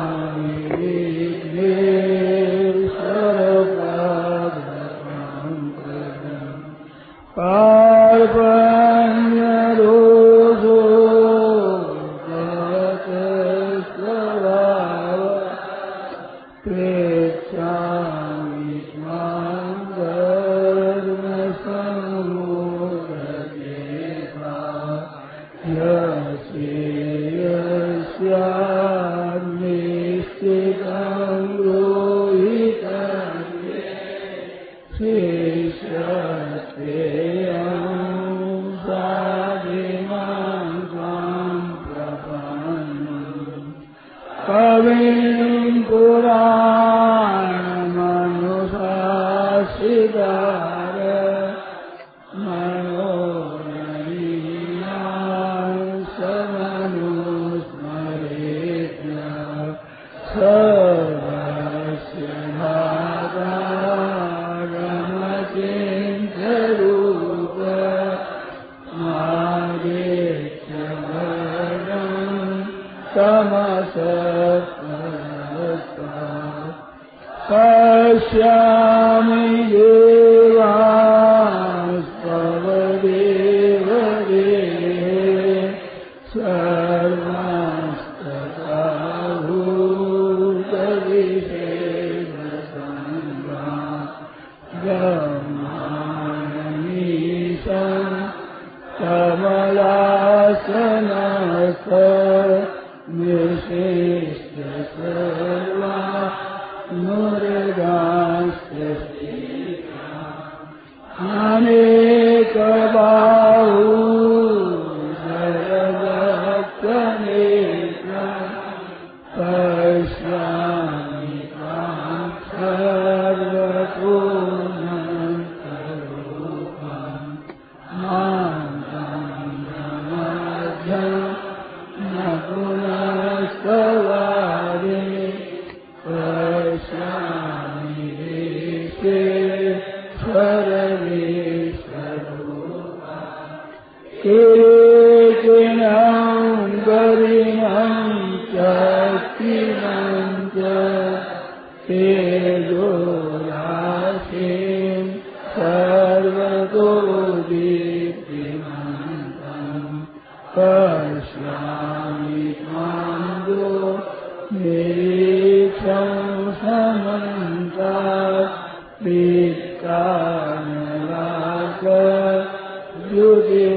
Amen. Goda सर्वास्तु Amen.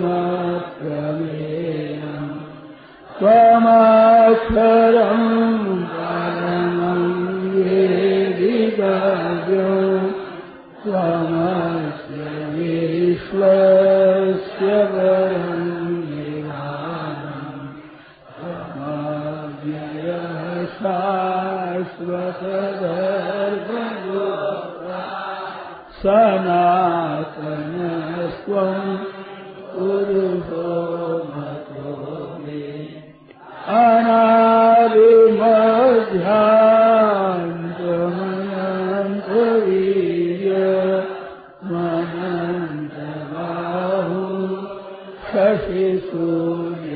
मात्रमेरम् परमं ये दिव त्वमश्च वरङ्गमाव्यसु सनातनस्त्वम् ಶಶಿ ಸೂರ್ಯ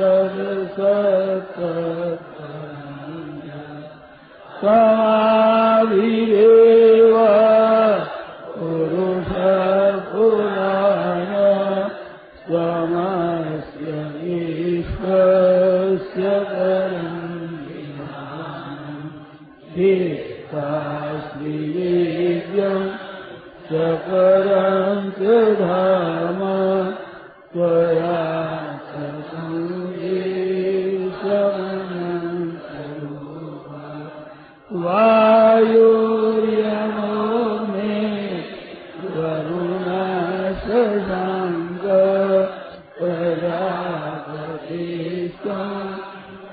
Lord.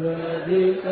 जगदीश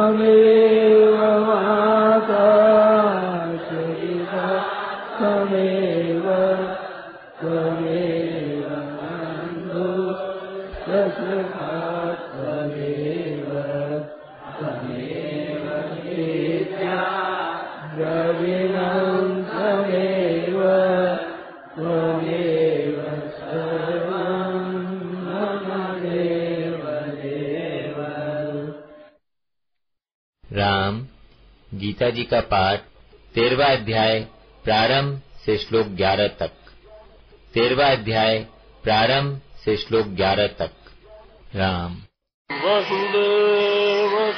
Amen. गीता जी का पाठ तेरवा अध्याय, प्रारंभ से श्लोक ग्यारह तक। तेरवा अध्याय, प्रारंभ से श्लोक ग्यारह तक। राम। वसुदेव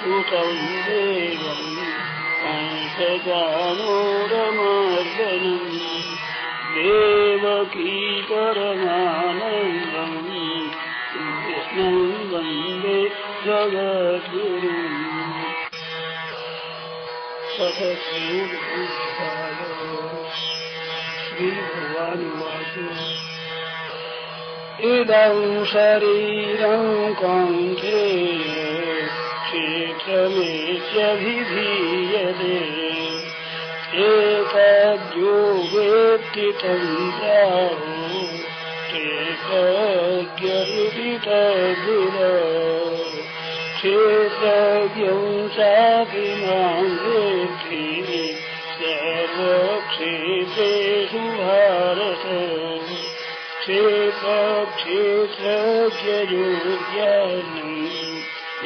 देवकी परमानन्दम् कृष्णं वंदे श्रीभगवानुवाच इदं शरीरं कौन्तेय क्षेत्रमेत्यभिधीयते एतद्यो वेत्ति तं प्राहो क्षेत्रज्ञरिति तद्विद क्षेत्रज्ञं चापि मां सर्वक्षेत्रेषु भारत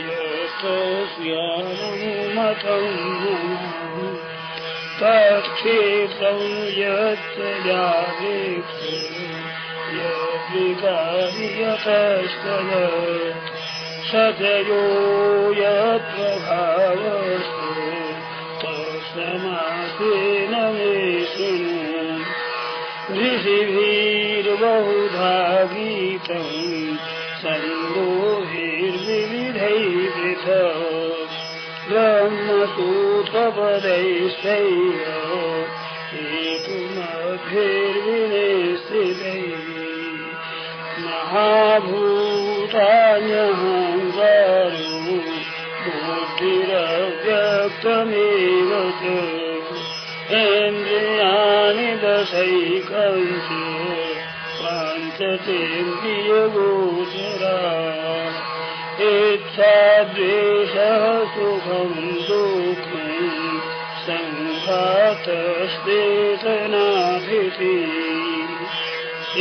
यतस्यानुमतम् तत्क्षेत्रं यत् यावेक्ष यद्विकार्यतस्तद सजयो यत्प्रभावस्तु तत्समासेन मे शृणु ऋषिभिर्बहुधा गीतम्। सन्दोभिर्विविधैः पृथक्। ब्रह्मसूत्रपदैश्चैव पञ्चचेन्द्रियगोचरा इच्छाद्वेषः सुखम् दुःखम् सङ्घातस्तेतनाभिः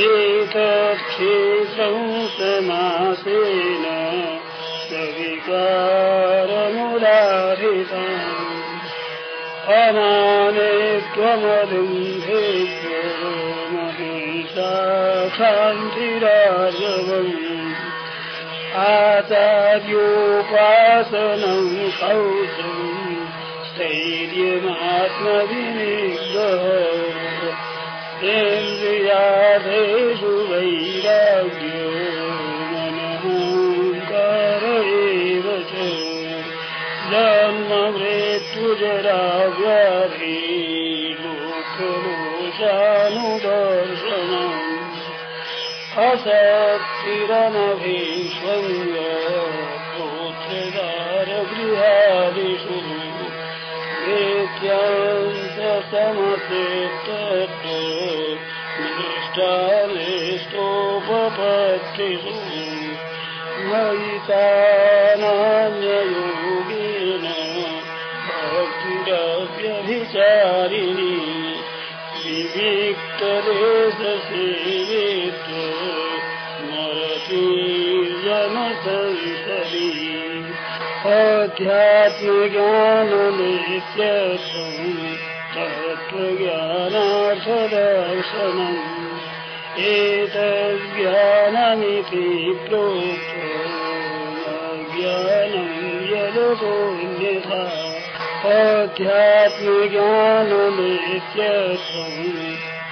एतत्क्षेत्रं समासेन सविकारमुदाहृतम् अमाने त्वमरुन्धेभ्य क्षान्तिराजवम् आचार्योपासनं कौशम् स्थैर्यमात्मविनिग्रह इन्द्रियादेषु वैराग्यो मनहङ्कार एव च जन्ममृत्युजरा व्याधि लोकलोशानुदर्शनम् असक्तिरनभीष्वङ्ग पुत्रदारगृहादिषु नित्यन्तसमचेत्तत् दृष्टानिष्टोपपत्तिषु अध्यात्मज्ञाननित्यत्वम् तत्त्वज्ञानार्थदर्शनम् एतज्ज्ञानमिति प्रोक्तो ज्ञानं यदतोऽन्यथा अध्यात्मज्ञाननित्यत्वम्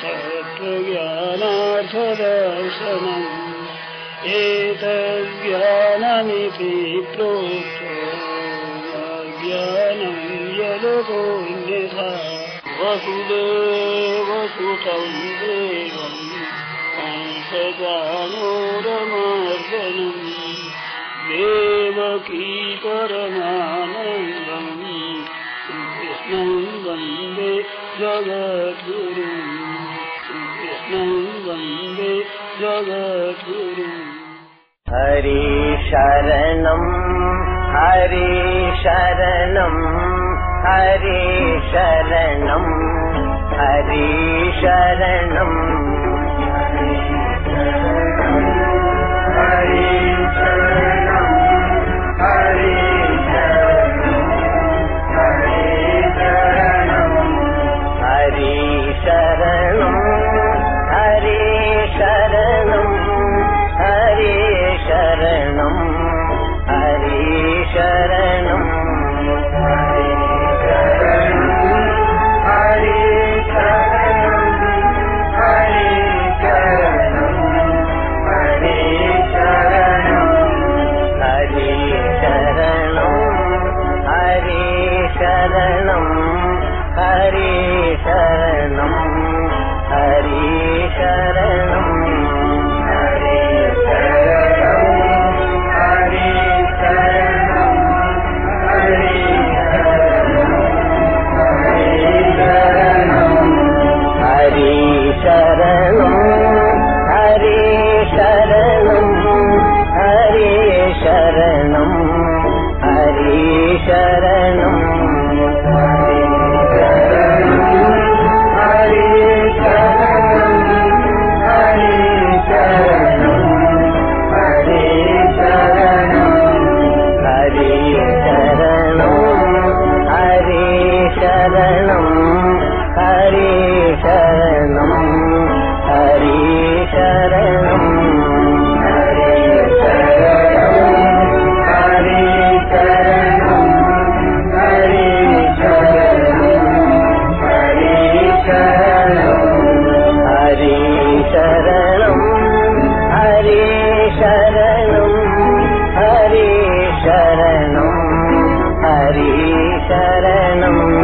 तत्त्वज्ञानार्थदर्शनम् एतज्ज्ञानमिति प्रोक्तो यदतोऽन्यथा वसुदेवसुतं देवम् कंसजानोरमर्दनम् देवकी परमानन्दम् कृष्णं वन्दे जगद्गुरुम्। कृष्णं वन्दे जगद्गुरुम्। हरि शरणम् हरि शरणम् हरीशरणम् हरी शरणम् Dynamo